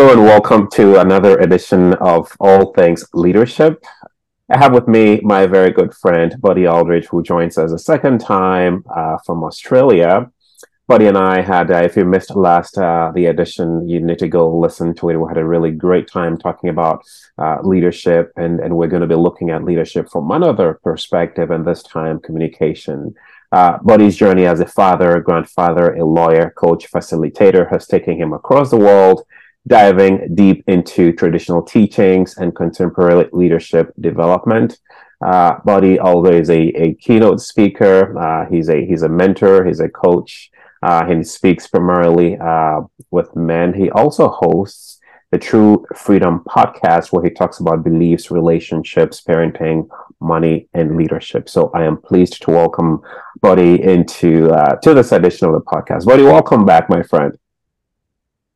Hello and welcome to another edition of All Things Leadership. I have with me my very good friend, Bodhi Aldridge, who joins us a second time uh, from Australia. Bodhi and I had, uh, if you missed last uh, the edition, you need to go listen to it. We had a really great time talking about uh, leadership, and and we're going to be looking at leadership from another perspective, and this time communication. Uh, Bodhi's journey as a father, grandfather, a lawyer, coach, facilitator has taken him across the world diving deep into traditional teachings and contemporary leadership development. Uh, Bodhi although is a, a keynote speaker. Uh, he's a he's a mentor. He's a coach. Uh, he speaks primarily uh, with men. He also hosts the True Freedom podcast, where he talks about beliefs, relationships, parenting, money, and leadership. So I am pleased to welcome Bodhi into uh, to this edition of the podcast. Bodhi, welcome back, my friend.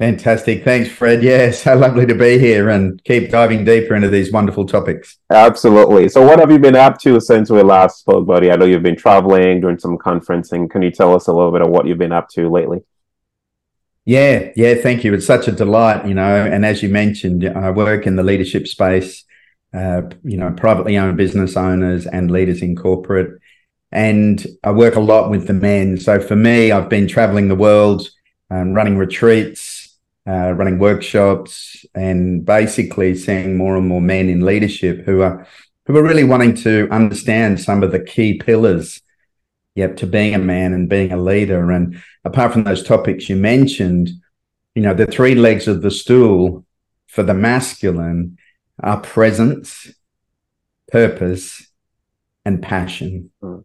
Fantastic. Thanks, Fred. Yeah, so lovely to be here and keep diving deeper into these wonderful topics. Absolutely. So, what have you been up to since we last spoke, Bodhi? I know you've been traveling, doing some conferencing. Can you tell us a little bit of what you've been up to lately? Yeah, yeah, thank you. It's such a delight, you know. And as you mentioned, I work in the leadership space, uh, you know, privately owned business owners and leaders in corporate. And I work a lot with the men. So for me, I've been traveling the world, um, running retreats, uh, running workshops, and basically seeing more and more men in leadership who are who are really wanting to understand some of the key pillars, yep, to being a man and being a leader. And apart from those topics you mentioned, you know, the three legs of the stool for the masculine are presence, purpose, and passion. Mm.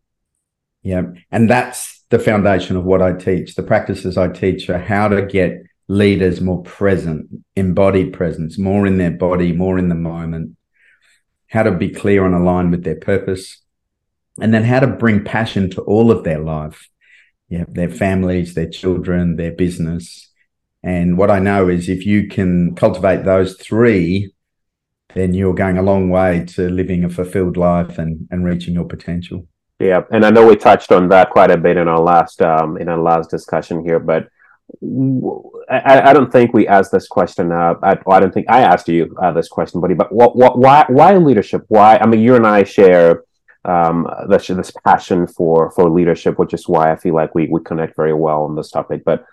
Yeah. And that's the foundation of what I teach. The practices I teach are how to get leaders more present, embodied presence, more in their body, more in the moment, how to be clear and aligned with their purpose, and then how to bring passion to all of their life, yeah, their families, their children, their business. And what I know is if you can cultivate those three, then you're going a long way to living a fulfilled life and, and reaching your potential. Yeah, and I know we touched on that quite a bit in our last um, in our last discussion here, but I, I, don't think we asked this question. Uh, I, I don't think I asked you uh, this question, Bodhi. But what, what, why, why leadership? Why? I mean, you and I share um, this, this passion for for leadership, which is why I feel like we we connect very well on this topic. But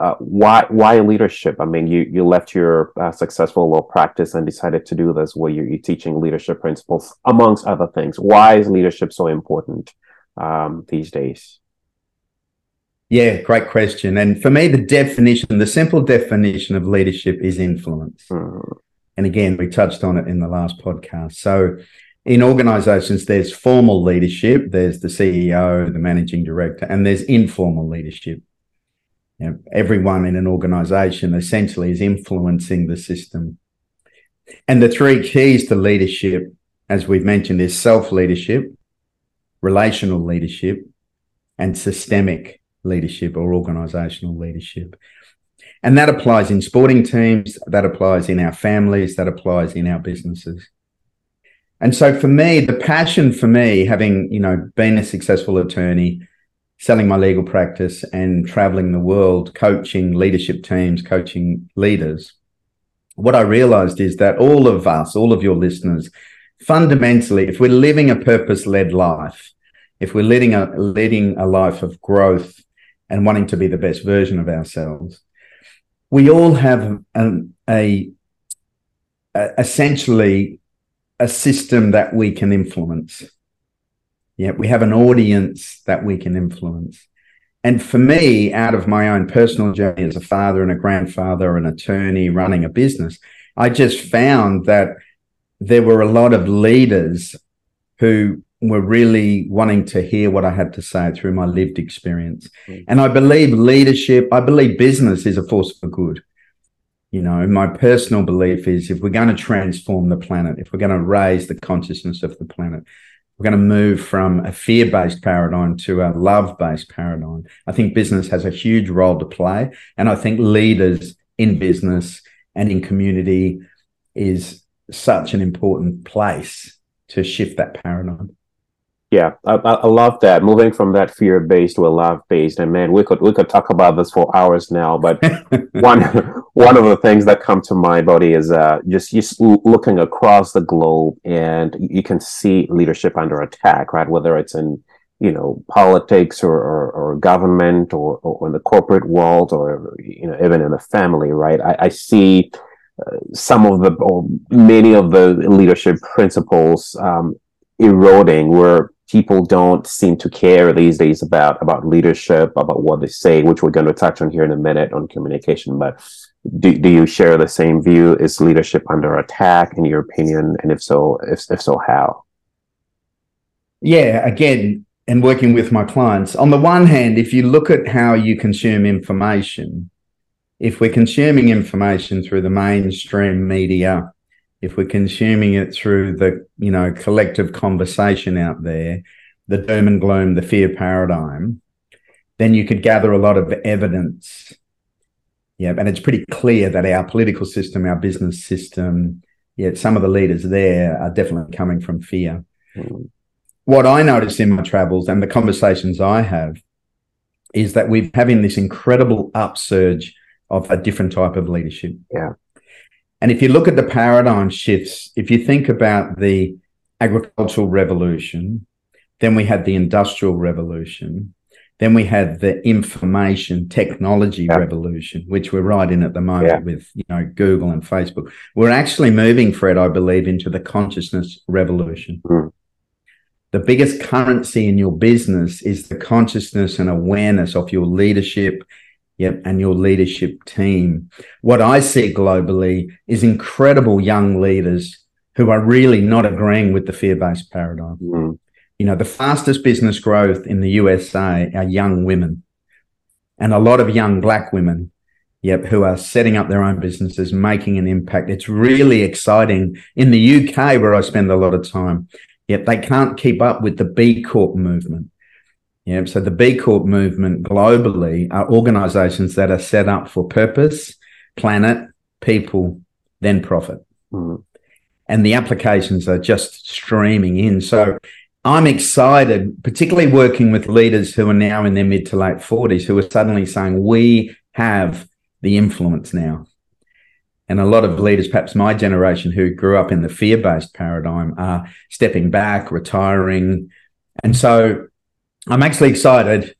uh, why why leadership? I mean, you you left your uh, successful law practice and decided to do this, where you're, you're, teaching leadership principles, amongst other things. Why is leadership so important um, these days? Yeah, great question. And for me, the definition, the simple definition of leadership is influence. Mm. And again, we touched on it in the last podcast. So, in organizations, there's formal leadership, there's the CEO, the managing director, and there's informal leadership. You know, everyone in an organization essentially is influencing the system. And the three keys to leadership, as we've mentioned, is self leadership, relational leadership, and systemic leadership or organizational leadership. And that applies in sporting teams, that applies in our families, that applies in our businesses. And so for me, the passion for me, having, you know, been a successful attorney, selling my legal practice and traveling the world, coaching leadership teams, coaching leaders, what I realized is that all of us, all of your listeners, fundamentally, if we're living a purpose led life, if we're leading a leading a life of growth and wanting to be the best version of ourselves, we all have an, a, a essentially a system that we can influence. Yeah, we have an audience that we can influence. And for me, out of my own personal journey as a father and a grandfather, an attorney running a business, I just found that there were a lot of leaders who were really wanting to hear what I had to say through my lived experience. Mm. And I believe leadership, I believe business is a force for good. You know, my personal belief is if we're going to transform the planet, if we're going to raise the consciousness of the planet, we're going to move from a fear based paradigm to a love based paradigm. I think business has a huge role to play. And I think leaders in business and in community is such an important place to shift that paradigm. Yeah, I, I love that. Moving from that fear based to a love based, and man, we could we could talk about this for hours now. But one one of the things that come to my body is uh, just just looking across the globe, and you can see leadership under attack, right? Whether it's in you know politics or, or, or government or, or in the corporate world or you know even in the family, right? I, I see. Uh, some of the or many of the leadership principles um, eroding where people don't seem to care these days about about leadership, about what they say, which we're going to touch on here in a minute on communication. But do, do you share the same view? Is leadership under attack, in your opinion? And if so, if, if so, how? Yeah, again, and working with my clients, on the one hand, if you look at how you consume information, if we're consuming information through the mainstream media, if we're consuming it through the you know collective conversation out there the doom and gloom the fear paradigm then you could gather a lot of evidence. Yeah and it's pretty clear that our political system our business system yeah some of the leaders there are definitely coming from fear. Mm. what i notice in my travels and the conversations i have is that we're having this incredible upsurge of a different type of leadership. Yeah and if you look at the paradigm shifts, if you think about the agricultural revolution, then we had the industrial revolution, then we had the information technology yeah. revolution, which we're right in at the moment yeah. with you know Google and Facebook. We're actually moving, Fred, I believe, into the consciousness revolution. Mm. The biggest currency in your business is the consciousness and awareness of your leadership Yep. And your leadership team. What I see globally is incredible young leaders who are really not agreeing with the fear based paradigm. Mm. You know, the fastest business growth in the USA are young women and a lot of young black women. Yep, who are setting up their own businesses, making an impact. It's really exciting. In the UK, where I spend a lot of time, yep, they can't keep up with the B Corp movement. Yeah, so the B Corp movement globally are organizations that are set up for purpose, planet, people, then profit. Mm. And the applications are just streaming in. So I'm excited, particularly working with leaders who are now in their mid to late 40s who are suddenly saying, we have the influence now. And a lot of leaders, perhaps my generation who grew up in the fear based paradigm, are stepping back, retiring. And so I'm actually excited,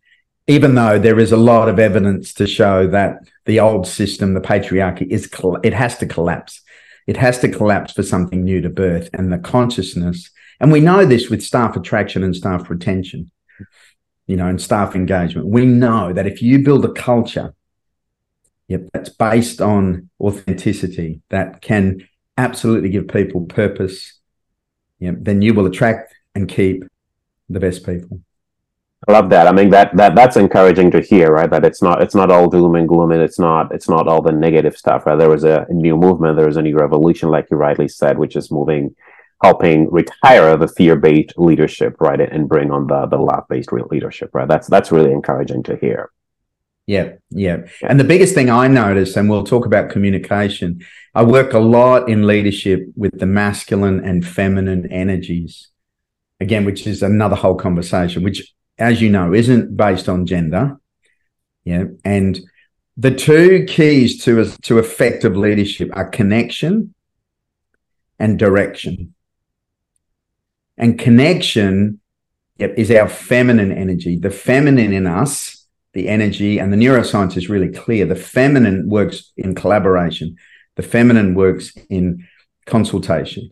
even though there is a lot of evidence to show that the old system, the patriarchy, is it has to collapse. It has to collapse for something new to birth, and the consciousness. And we know this with staff attraction and staff retention, you know, and staff engagement. We know that if you build a culture, yep, that's based on authenticity, that can absolutely give people purpose, yep, then you will attract and keep the best people. I love that. I mean that that that's encouraging to hear, right? That it's not it's not all doom and gloom, and it's not it's not all the negative stuff. Right? There was a new movement, there was a new revolution, like you rightly said, which is moving, helping retire the fear based leadership, right, and bring on the the love based leadership, right? That's that's really encouraging to hear. Yeah, yeah. And the biggest thing I notice, and we'll talk about communication, I work a lot in leadership with the masculine and feminine energies, again, which is another whole conversation, which as you know, isn't based on gender. Yeah. And the two keys to, to effective leadership are connection and direction. And connection yep, is our feminine energy. The feminine in us, the energy, and the neuroscience is really clear. The feminine works in collaboration, the feminine works in consultation.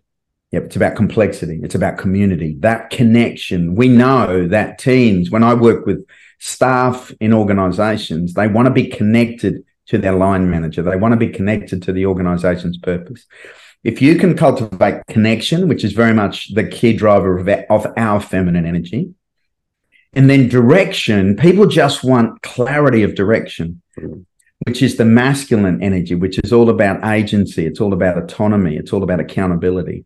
Yep, it's about complexity. It's about community, that connection. We know that teams, when I work with staff in organizations, they want to be connected to their line manager. They want to be connected to the organization's purpose. If you can cultivate connection, which is very much the key driver of of our feminine energy, and then direction, people just want clarity of direction, which is the masculine energy, which is all about agency. It's all about autonomy. It's all about accountability.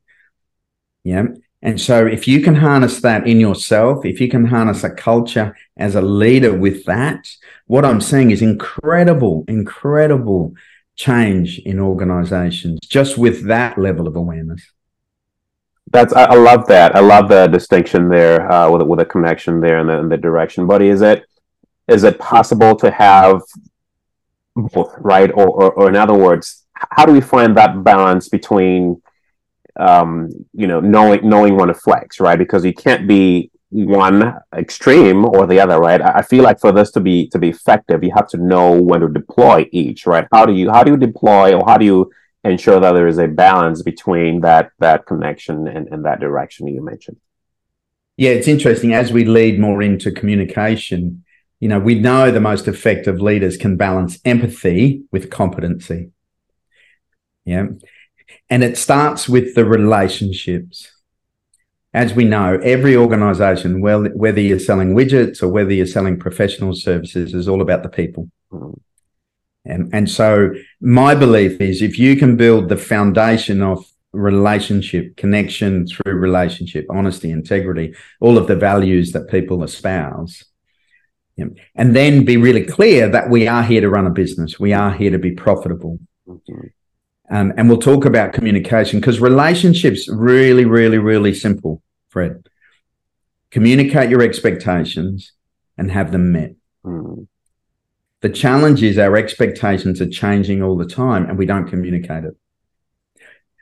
Yeah. And so if you can harness that in yourself, if you can harness a culture as a leader with that, what I'm seeing is incredible, incredible change in organizations just with that level of awareness. That's I, I, love that. I love the distinction there uh, with with a connection there and the, the direction. Bodhi, is it is it possible to have both, right? Or, or, or in other words, how do we find that balance between um, you know knowing knowing when to flex, right? Because you can't be one extreme or the other, right? I feel like for this to be to be effective, you have to know when to deploy each, right? How do you how do you deploy or how do you ensure that there is a balance between that that connection and, and that direction you mentioned? Yeah, it's interesting. As we lead more into communication, you know, we know the most effective leaders can balance empathy with competency. Yeah. And it starts with the relationships as we know, every organization, well, whether you're selling widgets or whether you're selling professional services, is all about the people. Mm. And, and so my belief is if you can build the foundation of relationship, connection through relationship, honesty, integrity, all of the values that people espouse, and then be really clear that we are here to run a business. We are here to be profitable. Mm-hmm. Um, and we'll talk about communication because relationships really, really, really simple. Fred. Communicate your expectations and have them met. Mm. The challenge is our expectations are changing all the time and we don't communicate it.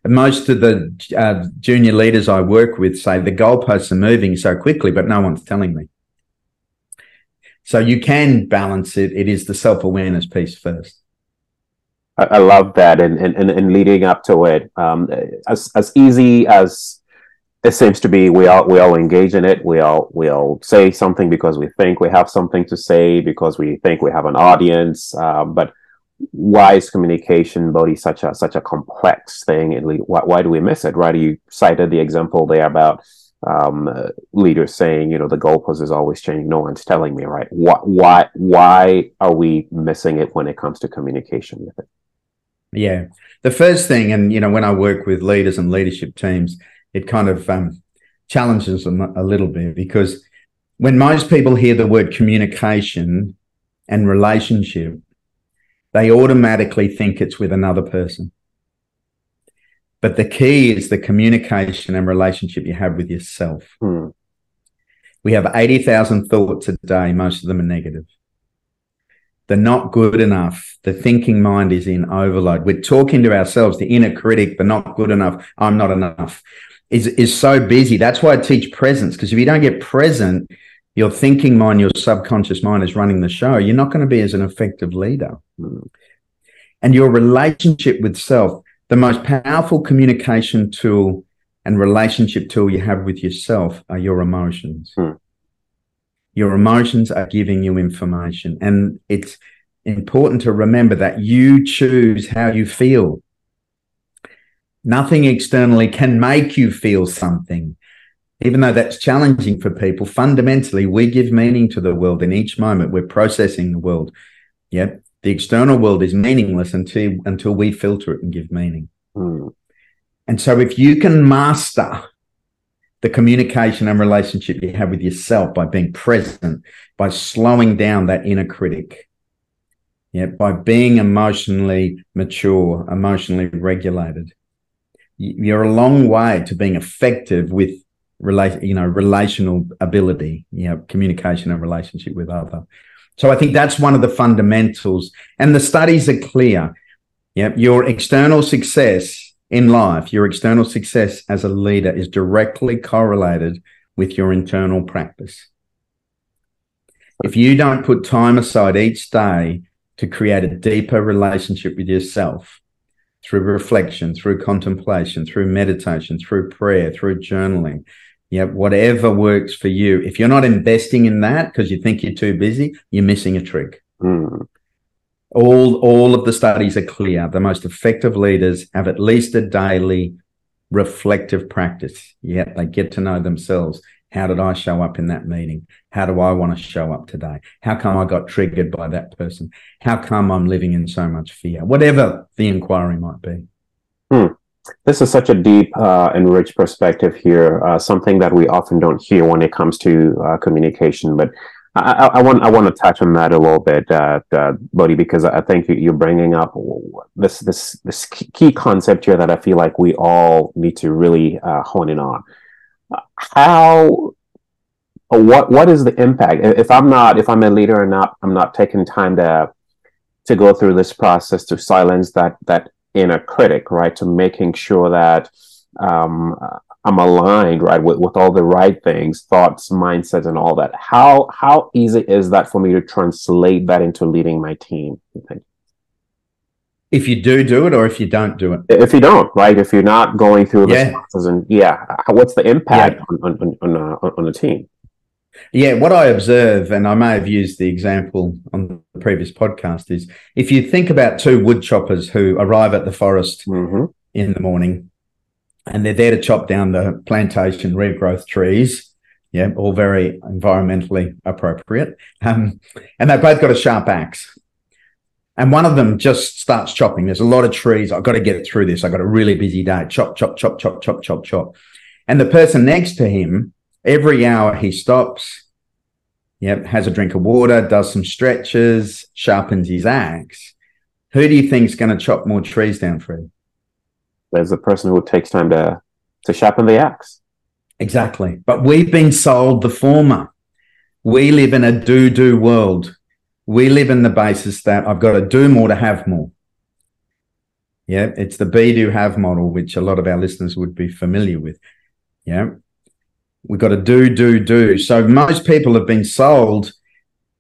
Most of the uh, junior leaders I work with say the goalposts are moving so quickly, but no one's telling me. So you can balance it. It is the self awareness piece first. I, I, love that, and, and and leading up to it, um, as as easy as it seems to be we all we all engage in it. We all we all say something because we think we have something to say because we think we have an audience. Um, but why is communication, Bodhi, such a such a complex thing? And why, why do we miss it? Right? You cited the example there about um, uh, leaders saying, you know, the goalpost is always changing. No one's telling me, right? Why why why are we missing it when it comes to communication with it? Yeah, the first thing, and you know, when I work with leaders and leadership teams it kind of um, challenges them a little bit because when most people hear the word communication and relationship, they automatically think it's with another person. But the key is the communication and relationship you have with yourself. Hmm. We have 80,000 thoughts a day, most of them are negative. They're not good enough. The thinking mind is in overload. We're talking to ourselves, the inner critic, the not good enough. I'm not enough is is so busy. That's why I teach presence because if you don't get present, your thinking mind, your subconscious mind is running the show. You're not going to be as an effective leader. And your relationship with self, the most powerful communication tool and relationship tool you have with yourself are your emotions. Mm. Your emotions are giving you information. And it's important to remember that you choose how you feel. Nothing externally can make you feel something. Even though that's challenging for people, fundamentally, we give meaning to the world in each moment. We're processing the world. Yep. The external world is meaningless until, until we filter it and give meaning. Mm. And so if you can master the communication and relationship you have with yourself by being present, by slowing down that inner critic, yeah, by being emotionally mature, emotionally regulated, you're a long way to being effective with relate you know relational ability you know communication and relationship with other. So i think that's one of the fundamentals. And the studies are clear. Yeah your external success in life your external success as a leader is directly correlated with your internal practice if you don't put time aside each day to create a deeper relationship with yourself through reflection, through contemplation, through meditation, through prayer, through journaling. Yeah, whatever works for you. If you're not investing in that because you think you're too busy, you're missing a trick. Mm. All all of the studies are clear. The most effective leaders have at least a daily reflective practice. Yeah, they get to know themselves. How did I show up in that meeting? How do I want to show up today? How come I got triggered by that person? How come I'm living in so much fear? Whatever the inquiry might be. Hmm. This is such a deep uh, and rich perspective here, uh, something that we often don't hear when it comes to uh, communication. But I, I, want I want to touch on that a little bit, uh, uh, Bodhi, because I think you're bringing up this this this key concept here that I feel like we all need to really uh, hone in on. How what what is the impact if I'm not if I'm a leader and not I'm not taking time to to go through this process to silence that that inner critic, right? To making sure that um, I'm aligned, right, with, with all the right things, thoughts, mindsets, and all that. How how easy is that for me to translate that into leading my team? You think? If you do do it, or if you don't do it. If you don't, right? If you're not going through the yeah. process, and yeah, what's the impact yeah. on on on, uh, on the team? Yeah, what I observe, and I may have used the example on the previous podcast, is if you think about two woodchoppers who arrive at the forest mm-hmm. in the morning and they're there to chop down the plantation regrowth trees. Yeah, all very environmentally appropriate. Um, and they've both got a sharp axe. And one of them just starts chopping. There's a lot of trees. I've got to get it through this. I've got a really busy day. Chop, chop, chop, chop, chop, chop, chop. And the person next to him, every hour he stops, yep, has a drink of water, does some stretches, sharpens his axe. Who do you think is going to chop more trees down for him? There's a person who takes time to to sharpen the axe. Exactly. But we've been sold the former. We live in a do do world. We live in the basis that I've got to do more to have more. Yeah, it's the be do have model, which a lot of our listeners would be familiar with. Yeah. We've got to do, do, do. So most people have been sold,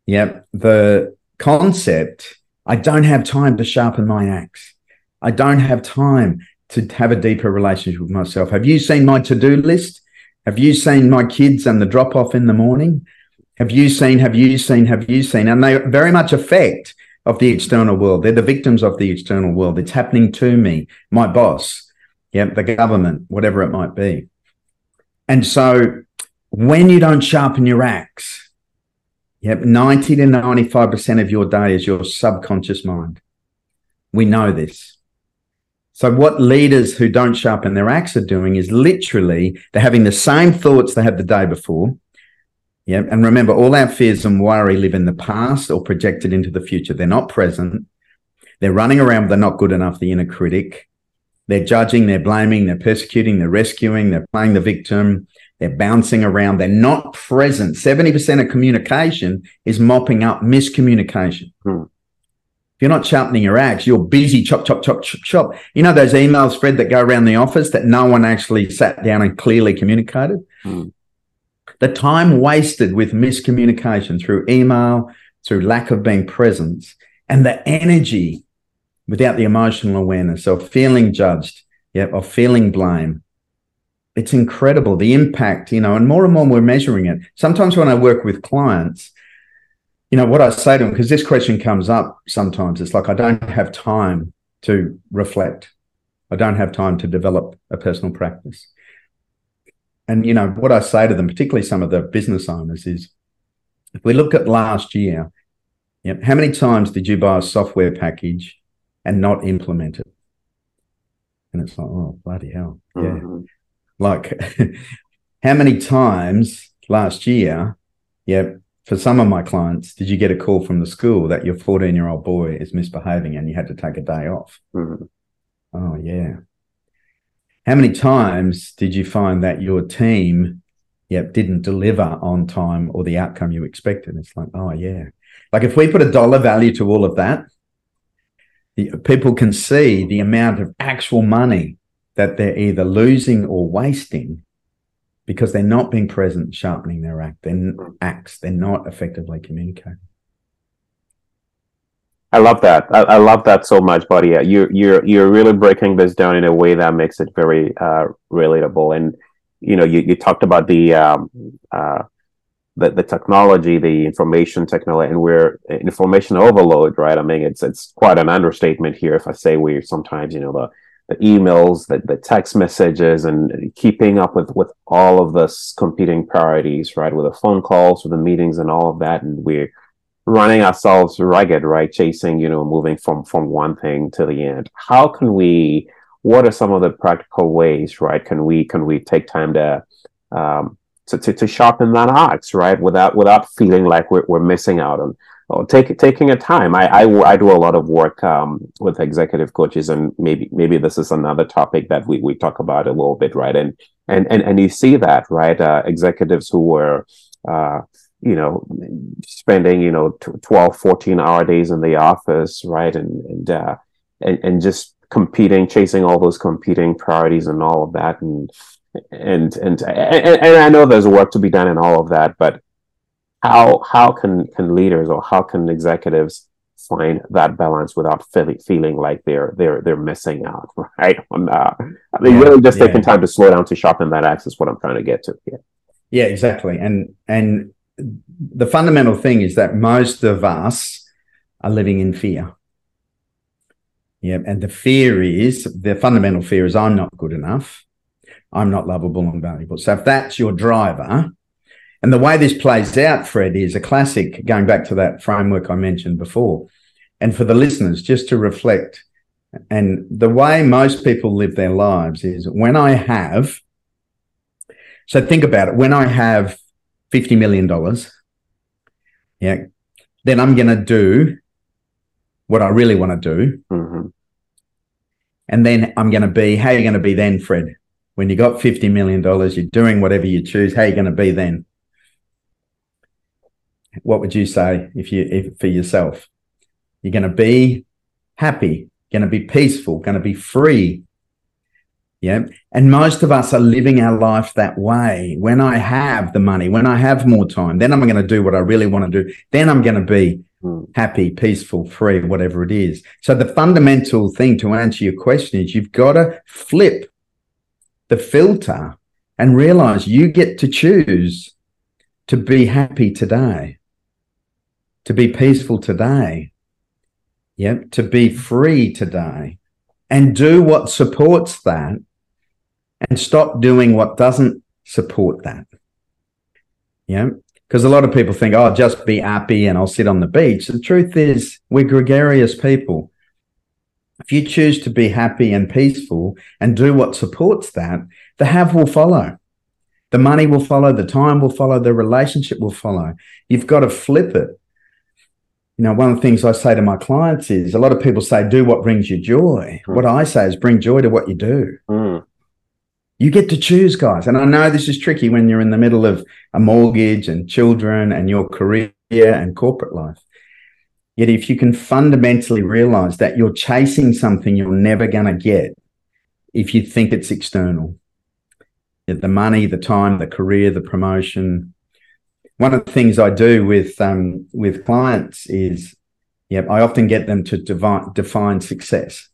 yeah, the concept I don't have time to sharpen my axe. I don't have time to have a deeper relationship with myself. Have you seen my to do list? Have you seen my kids and the drop off in the morning? Have you seen, have you seen, have you seen? And they very much affect of the external world. They're the victims of the external world. It's happening to me, my boss, yeah, the government, whatever it might be. And so when you don't sharpen your axe, yep, 90 to 95% of your day is your subconscious mind. We know this. So what leaders who don't sharpen their axe are doing is literally they're having the same thoughts they had the day before. Yeah. And remember, all our fears and worry live in the past or projected into the future. They're not present. They're running around, they're not good enough, the inner critic. They're judging, they're blaming, they're persecuting, they're rescuing, they're playing the victim, they're bouncing around, they're not present. 70% of communication is mopping up miscommunication. Hmm you're not sharpening your axe, you're busy chop, chop, chop, chop, chop. You know those emails, Fred, that go around the office that no one actually sat down and clearly communicated? Mm. The time wasted with miscommunication through email, through lack of being present, and the energy without the emotional awareness of feeling judged, yep, of feeling blame. It's incredible the impact, you know, and more and more we're measuring it. Sometimes when I work with clients, you know, what I say to them, because this question comes up sometimes, it's like, I don't have time to reflect. I don't have time to develop a personal practice. And, you know, what I say to them, particularly some of the business owners, is if we look at last year, you know, how many times did you buy a software package and not implement it? And it's like, oh, bloody hell. Yeah. Mm-hmm. Like, how many times last year, yeah, for some of my clients, did you get a call from the school that your 14 year old boy is misbehaving and you had to take a day off? Mm-hmm. Oh, yeah. How many times did you find that your team yep, didn't deliver on time or the outcome you expected? It's like, oh, yeah. Like if we put a dollar value to all of that, the, people can see the amount of actual money that they're either losing or wasting because they're not being present, sharpening their act, then hmm. acts. They're not effectively communicating. I love that. I, I, love that so much, Bodhi. You're you're you're really breaking this down in a way that makes it very uh, relatable. And you know, you, you talked about the um, uh, the, the technology, the information technology, and we're information overload, right? I mean, it's it's quite an understatement here if I say we're sometimes, you know, the the emails, the, the text messages, and keeping up with with all of this competing priorities, right? With the phone calls, with the meetings, and all of that, and we're running ourselves ragged, right? Chasing, you know, moving from from one thing to the end. How can we? What are some of the practical ways, right? Can we can we take time to um, to, to, to sharpen that axe, right? Without without feeling like we're, we're missing out on or take, taking a time. I, I, I do a lot of work um, with executive coaches, and maybe maybe this is another topic that we, we talk about a little bit, right? And and and and you see that, right? Uh, executives who were uh, you know spending you know 12 14 hour days in the office right and and uh, and, and just competing chasing all those competing priorities and all of that and and and and, and I know there's work to be done in all of that, but how how can can leaders or how can executives find that balance without feeling feeling like they're they're they're missing out, right? On uh, I mean, yeah, really just yeah. taking time to slow down to sharpen that axe is what I'm trying to get to. Yeah, yeah, exactly. And and the fundamental thing is that most of us are living in fear. Yeah, and the fear is the fundamental fear is I'm not good enough. I'm not lovable and valuable. So if that's your driver, and the way this plays out, Fred, is a classic going back to that framework I mentioned before. And for the listeners, just to reflect, and the way most people live their lives is when I have, so think about it, when I have $50 million, yeah, then I'm going to do what I really want to do. Mm-hmm. And then I'm going to be, how are you going to be then, Fred? when you got $50 million, you're doing whatever you choose, how are you going to be then? What would you say if you if for yourself? You're going to be happy, going to be peaceful, going to be free. Yeah. And most of us are living our life that way. When I have the money, when I have more time, then I'm going to do what I really want to do. Then I'm going to be hmm. happy, peaceful, free, whatever it is. So the fundamental thing to answer your question is you've got to flip the filter and realize you get to choose to be happy today, to be peaceful today, yep, to be free today, and do what supports that and stop doing what doesn't support that. Yeah. Because a lot of people think, oh, just be happy and I'll sit on the beach. The truth is, we're gregarious people. If you choose to be happy and peaceful and do what supports that, the have will follow. The money will follow, the time will follow, the relationship will follow. You've got to flip it. You know, one of the things I say to my clients is a lot of people say, do what brings you joy. Mm. What I say is bring joy to what you do. Mm. You get to choose, guys. And I know this is tricky when you're in the middle of a mortgage and children and your career and corporate life. Yet, if you can fundamentally realize that you're chasing something you're never going to get if you think it's external, the money, the time, the career, the promotion. One of the things I do with um, with clients is, yeah, I often get them to define, define success.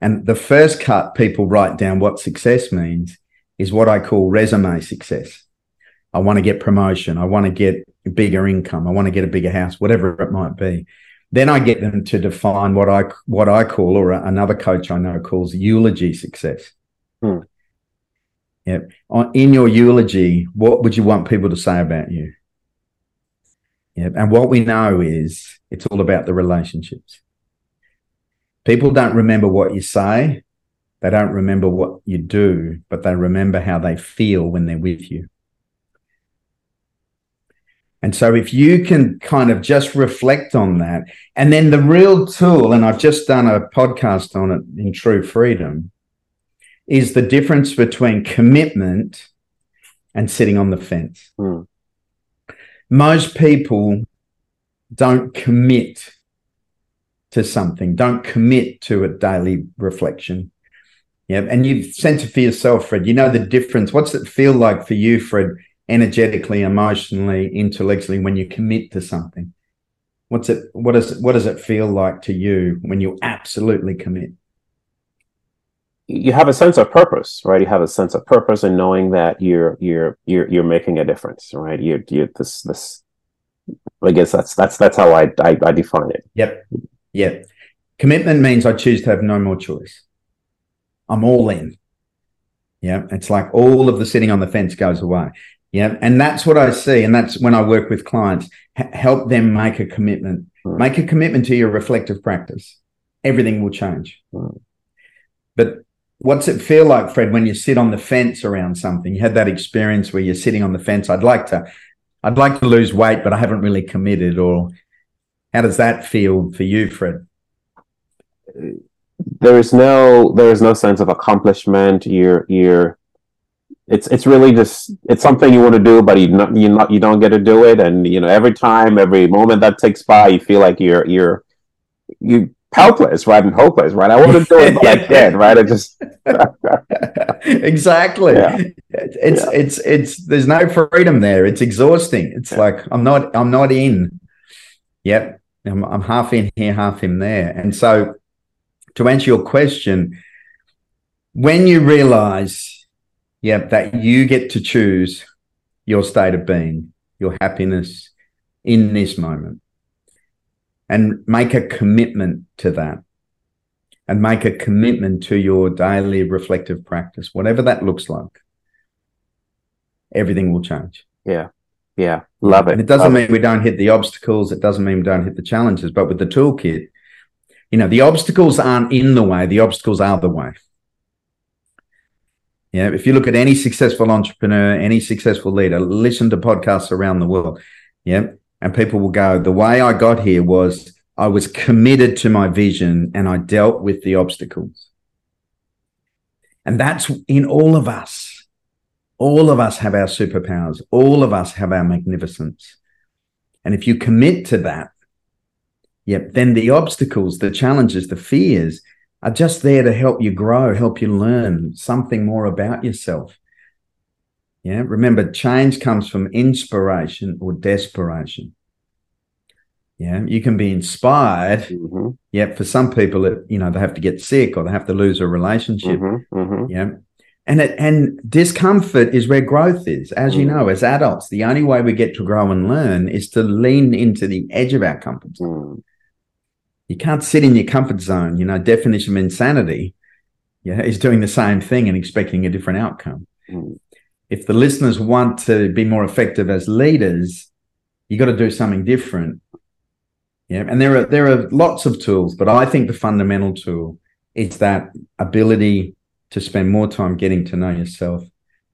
And the first cut people write down what success means is what I call resume success. I want to get promotion. I want to get bigger income. I want to get a bigger house, whatever it might be. Then I get them to define what I what I call, or another coach I know calls eulogy success. Hmm. Yeah. In your eulogy, what would you want people to say about you? Yeah. And what we know is it's all about the relationships. People don't remember what you say, they don't remember what you do, but they remember how they feel when they're with you. And so if you can kind of just reflect on that, and then the real tool, and I've just done a podcast on it in True Freedom, is the difference between commitment and sitting on the fence. Mm. Most people don't commit to something, don't commit to a daily reflection. Yeah. And you've sent it for yourself, Fred. You know the difference. What's it feel like for you, Fred, energetically, emotionally, intellectually when you commit to something? What's it what does what does it feel like to you when you absolutely commit? You have a sense of purpose, right? You have a sense of purpose and knowing that you're you're you're you're making a difference, right? You you this this I guess that's that's that's how I, I I define it. Yep. Yep. Commitment means I choose to have no more choice. I'm all in. Yeah. It's like all of the sitting on the fence goes away. Yeah. And that's what I see. And that's when I work with clients, h- help them make a commitment, mm. make a commitment to your reflective practice. Everything will change. Mm. But what's it feel like, Fred, when you sit on the fence around something? You had that experience where you're sitting on the fence. I'd like to, I'd like to lose weight, but I haven't really committed. Or how does that feel for you, Fred? There is no, there is no sense of accomplishment. You're, you're, it's, it's really just, it's something you want to do, but you not, you not, you don't get to do it. And you know, every time, every moment that takes by, you feel like you're, you're, you helpless, right, and hopeless, right? I want to do it, but I right? I just exactly. Yeah. It's yeah. it's it's there's no freedom there. It's exhausting. It's yeah. like I'm not I'm not in. Yep, I'm, I'm half in here, half in there. And so, to answer your question, when you realize, yep, that you get to choose your state of being, your happiness in this moment and make a commitment to that and make a commitment to your daily reflective practice, whatever that looks like, everything will change. Yeah. Yeah. Love it. And it doesn't Love mean it. we don't hit the obstacles. It doesn't mean we don't hit the challenges, but with the toolkit, you know, the obstacles aren't in the way, the obstacles are the way. Yeah. If you look at any successful entrepreneur, any successful leader, listen to podcasts around the world. Yeah. And people will go, the way I got here was I was committed to my vision and I dealt with the obstacles. And that's in all of us. All of us have our superpowers. All of us have our magnificence. And if you commit to that, yep, then the obstacles, the challenges, the fears are just there to help you grow, help you learn something more about yourself. Yeah. Remember, change comes from inspiration or desperation. Yeah. You can be inspired. Mm-hmm. Yeah. For some people, it, you know, they have to get sick or they have to lose a relationship. Mm-hmm. Mm-hmm. Yeah. And it, and discomfort is where growth is. As you mm. know, as adults, the only way we get to grow and learn is to lean into the edge of our comfort zone. Mm. You can't sit in your comfort zone. You know, definition of insanity, yeah, is doing the same thing and expecting a different outcome. Mm if the listeners want to be more effective as leaders, you got to do something different. Yeah, and there are there are lots of tools, but I think the fundamental tool is that ability to spend more time getting to know yourself,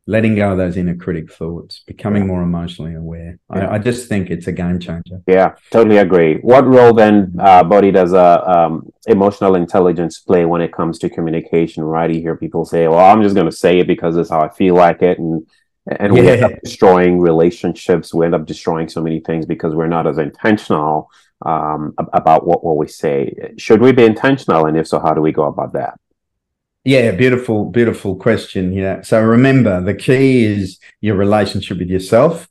letting go of those inner critic thoughts, becoming yeah. more emotionally aware. Yeah. I, I, just think it's a game changer. Yeah, totally agree. What role then, uh, Bodhi, does uh, um, emotional intelligence play when it comes to communication? Right? You hear people say, "Well, I'm just going to say it because it's how I feel like it," and and yeah. we end up destroying relationships. We end up destroying so many things because we're not as intentional um, about what, what we say. Should we be intentional, and if so, how do we go about that? Yeah, beautiful, beautiful question. Yeah. So remember, the key is your relationship with yourself.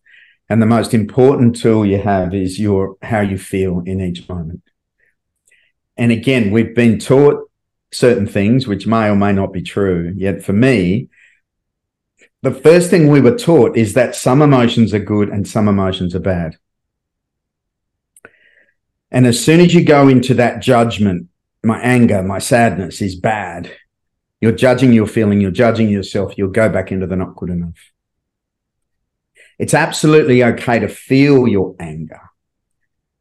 And the most important tool you have is your how you feel in each moment. And again, we've been taught certain things which may or may not be true. Yet for me, the first thing we were taught is that some emotions are good and some emotions are bad. And as soon as you go into that judgment, my anger, my sadness is bad, you're judging your feeling, you're judging yourself, you'll go back into the not good enough. It's absolutely okay to feel your anger.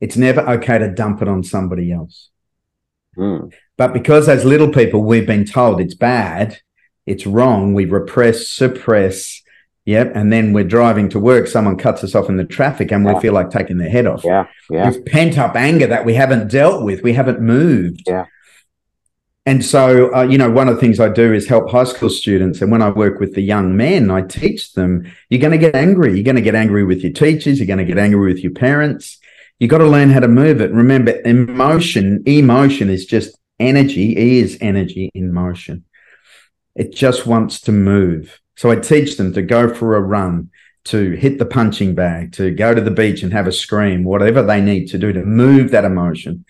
It's never okay to dump it on somebody else. Mm. But because as little people, we've been told it's bad, it's wrong, we repress, suppress, yep, and then we're driving to work, someone cuts us off in the traffic and we feel like taking their head off. Yeah, yeah. We've pent up anger that we haven't dealt with, we haven't moved. Yeah. And so, uh, you know, one of the things I do is help high school students. And when I work with the young men, I teach them you're going to get angry. You're going to get angry with your teachers. You're going to get angry with your parents. You got to learn how to move it. Remember, emotion, emotion is just energy, e is energy in motion. It just wants to move. So I teach them to go for a run, to hit the punching bag, to go to the beach and have a scream, whatever they need to do to move that emotion.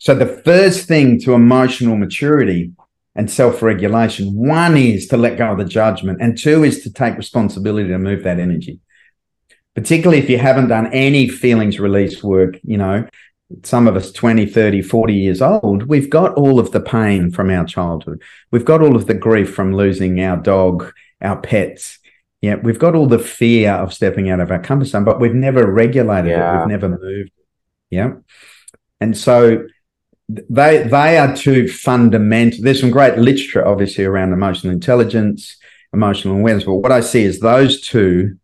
So the first thing to emotional maturity and self-regulation, one is to let go of the judgment, and two is to take responsibility to move that energy. Particularly if you haven't done any feelings release work, you know, some of us 20, 30, 40 years old, we've got all of the pain from our childhood. We've got all of the grief from losing our dog, our pets. Yeah, we've got all the fear of stepping out of our comfort zone, but we've never regulated yeah. it. We've never moved. Yeah. And so they they are two fundamental. There's some great literature, obviously, around emotional intelligence, emotional awareness. But what I see is those two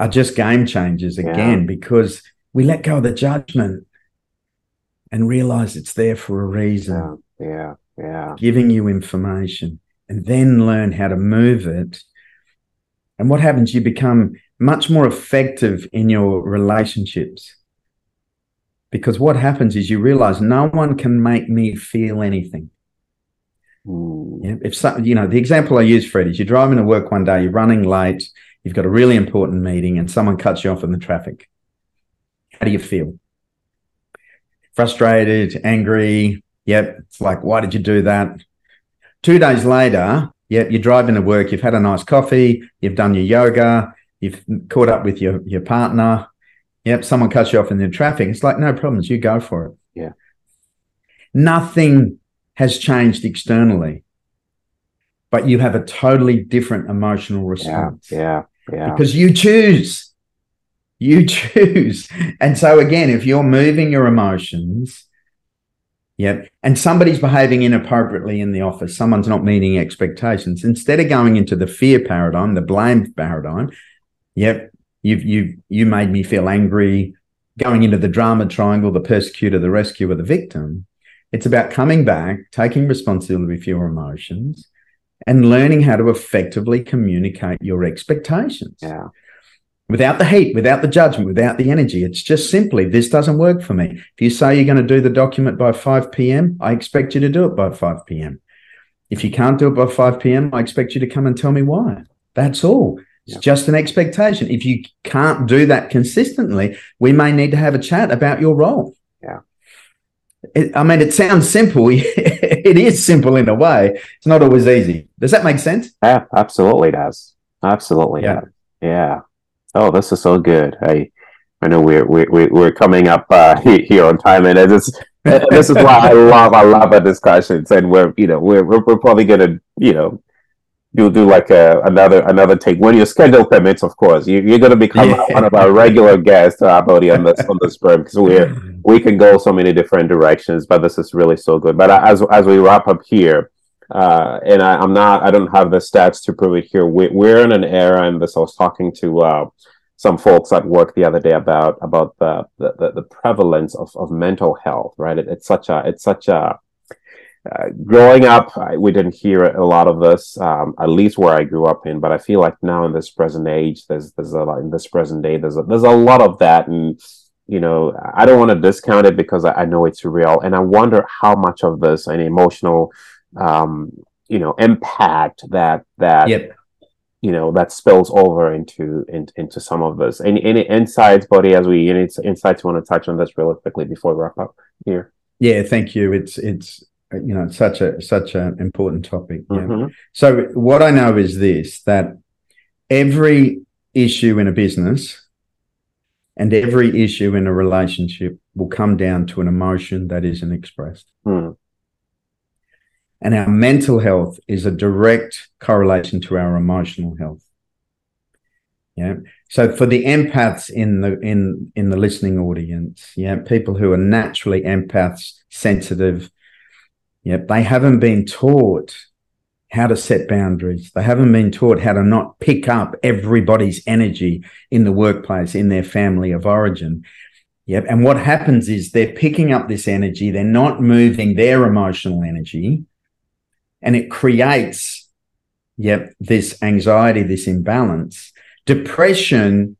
are just game changers again yeah. because we let go of the judgment and realize it's there for a reason. Yeah, yeah, yeah. Giving you information and then learn how to move it. And what happens? You become much more effective in your relationships because what happens is you realize no one can make me feel anything. Mm. Yeah, if so, you know the example I use, Fred, is you're driving to work one day, you're running late, you've got a really important meeting, and someone cuts you off in the traffic. How do you feel? Frustrated, angry. Yep. It's like, why did you do that? Two days later, yep, you're driving to work, you've had a nice coffee, you've done your yoga, you've caught up with your, your partner, Yep, someone cuts you off in the traffic. It's like, no problems, you go for it. Yeah. Nothing has changed externally, but you have a totally different emotional response. Yeah, yeah, yeah. Because you choose. You choose. And so again, if you're moving your emotions, Yep. And somebody's behaving inappropriately in the office. Someone's not meeting expectations. Instead of going into the fear paradigm, the blame paradigm, yep, You've you you made me feel angry. Going into the drama triangle, the persecutor, the rescuer, the victim. It's about coming back, taking responsibility for your emotions, and learning how to effectively communicate your expectations. Yeah. Without the heat, without the judgment, without the energy. It's just simply, this doesn't work for me. If you say you're going to do the document by 5 p.m., I expect you to do it by 5 p.m. If you can't do it by 5 p.m., I expect you to come and tell me why. That's all. It's yep. just an expectation. If you can't do that consistently, we may need to have a chat about your role. Yeah. It, I mean, it sounds simple. it is simple in a way. It's not always easy. Does that make sense? Yeah, absolutely does. Absolutely. Yeah. Does. Yeah. Oh, this is so good. I I know we're we're we're coming up uh, here on time, and it's this is why I love I love our discussions, and we're you know we're we're, we're probably gonna you know you'll do like a, another another take when your schedule permits. Of course, you, are going to become yeah. one of our regular guests, uh, on this on this program because we we can go so many different directions. But this is really so good. But as as we wrap up here, uh, and I, am not I don't have the stats to prove it here. We, we're in an era, and this I was talking to. Uh, some folks at work the other day about about the the, the prevalence of, of mental health right it, it's such a it's such a uh, growing up, I, we didn't hear a lot of this, um, at least where I grew up in. But I feel like now in this present age, there's there's a lot in this present day, there's a, there's a lot of that, and you know, I don't want to discount it because I, I, know it's real, and I wonder how much of this an emotional, um, you know, impact that that. Yep. You know that spills over into in, into some of this. Any any insights, buddy? As we any insights you want to touch on this really quickly before we wrap up here? Yeah, thank you. It's it's you know such a such an important topic mm-hmm. so what i know is this that every issue in a business and every issue in a relationship will come down to an emotion that isn't expressed mm. and our mental health is a direct correlation to our emotional health yeah so for the empaths in the in in the listening audience yeah people who are naturally empaths sensitive Yep. They haven't been taught how to set boundaries. They haven't been taught how to not pick up everybody's energy in the workplace, in their family of origin. Yep. And what happens is they're picking up this energy, they're not moving their emotional energy, and it creates, yep, this anxiety, this imbalance. Depression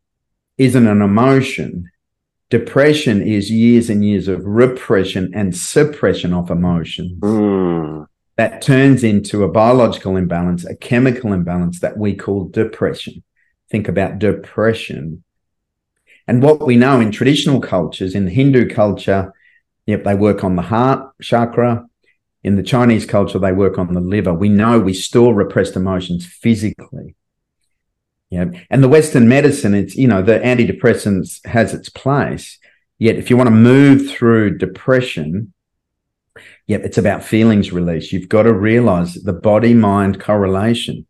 isn't an emotion. Depression is years and years of repression and suppression of emotions. Mm. That turns into a biological imbalance, a chemical imbalance that we call depression. Think about depression. And what we know in traditional cultures, in the Hindu culture, yep, they work on the heart chakra. In the Chinese culture, they work on the liver. We know we store repressed emotions physically. Yeah. And the Western medicine, it's, you know, the antidepressants has its place. Yet if you want to move through depression, yep, it's about feelings release. You've got to realize the body mind correlation.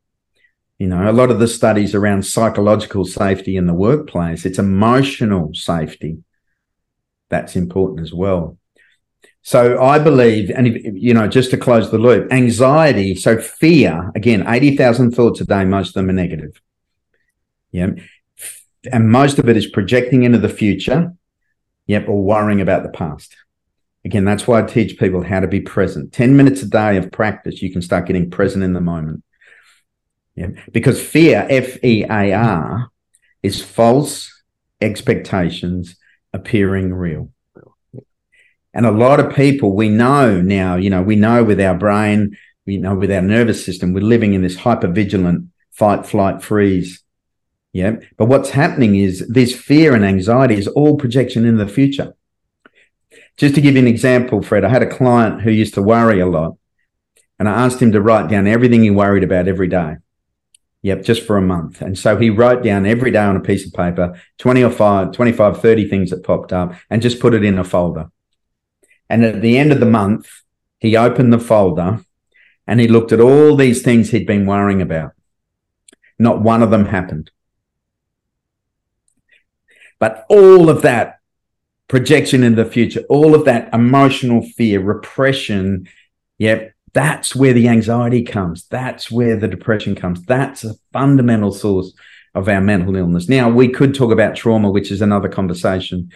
You know, a lot of the studies around psychological safety in the workplace, it's emotional safety. That's important as well. So I believe, and if, you know, just to close the loop, anxiety, so fear, again, 80,000 thoughts a day, most of them are negative. Yeah. And most of it is projecting into the future, yep, or worrying about the past. Again, that's why I teach people how to be present. 10 minutes a day of practice, you can start getting present in the moment. Yeah. Because fear, F E A R, is false expectations appearing real. And a lot of people we know now, you know, we know with our brain, we know with our nervous system, we're living in this hyper vigilant fight, flight, freeze. Yeah. But what's happening is this fear and anxiety is all projection in the future. Just to give you an example, Fred, I had a client who used to worry a lot, and I asked him to write down everything he worried about every day. Yep, just for a month. And so he wrote down every day on a piece of paper 20 or 5, 25, 30 things that popped up and just put it in a folder. And at the end of the month, he opened the folder and he looked at all these things he'd been worrying about. Not one of them happened. But all of that projection in the future, all of that emotional fear, repression, yeah, that's where the anxiety comes. That's where the depression comes. That's a fundamental source of our mental illness. Now, we could talk about trauma, which is another conversation.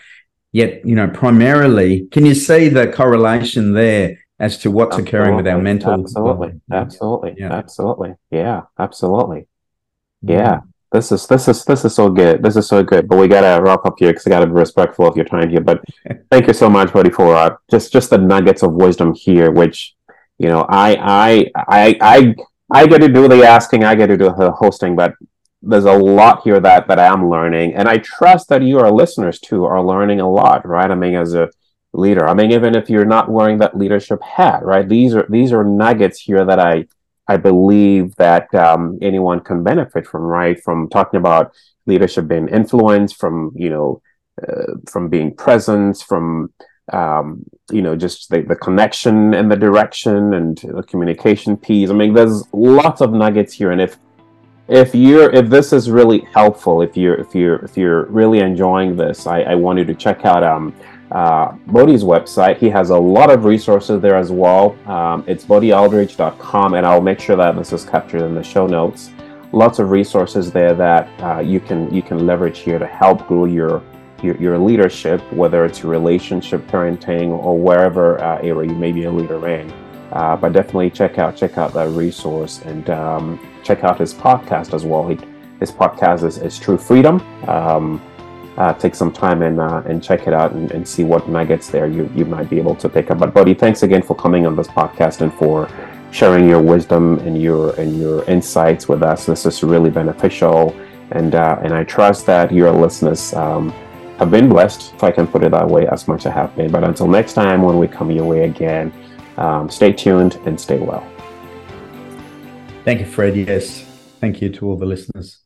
Yet, you know, primarily, can you see the correlation there as to what's absolutely. occurring with our mental? Absolutely, absolutely, yeah. absolutely, yeah, absolutely, yeah this is this is this is so good. This is so good. But we gotta wrap up here because I gotta be respectful of your time here. But thank you so much, buddy, for uh, just just the nuggets of wisdom here, which you know I I I I I get to do the asking, I get to do the hosting, but there's a lot here that that I'm learning, and I trust that you, our listeners, too, are learning a lot, right? I mean, as a leader, I mean, even if you're not wearing that leadership hat, right? These are these are nuggets here that I I believe that um, anyone can benefit from, right? From talking about leadership being influence, from you know, uh, from being present, from um, you know, just the, the connection and the direction and the communication piece. I mean, there's lots of nuggets here, and if if you're if this is really helpful, if you're if you're if you're really enjoying this, I, I want you to check out um, uh, Bodhi's website. He has a lot of resources there as well. Um, it's bodhialdridge.com, and I'll make sure that this is captured in the show notes. Lots of resources there that uh, you can you can leverage here to help grow your your, your leadership, whether it's your relationship, parenting, or wherever uh, area you may be a leader in. Uh, but definitely check out check out that resource and um, check out his podcast as well. He, his podcast is, is True Freedom. Um, uh, take some time and uh, and check it out and, and, see what nuggets there you, you might be able to pick up. But buddy, thanks again for coming on this podcast and for sharing your wisdom and your and your insights with us. This is really beneficial, and uh, and I trust that your listeners um, have been blessed, if I can put it that way, as much as I have been. But until next time, when we come your way again, um, stay tuned and stay well. Thank you, Fred. Yes, thank you to all the listeners.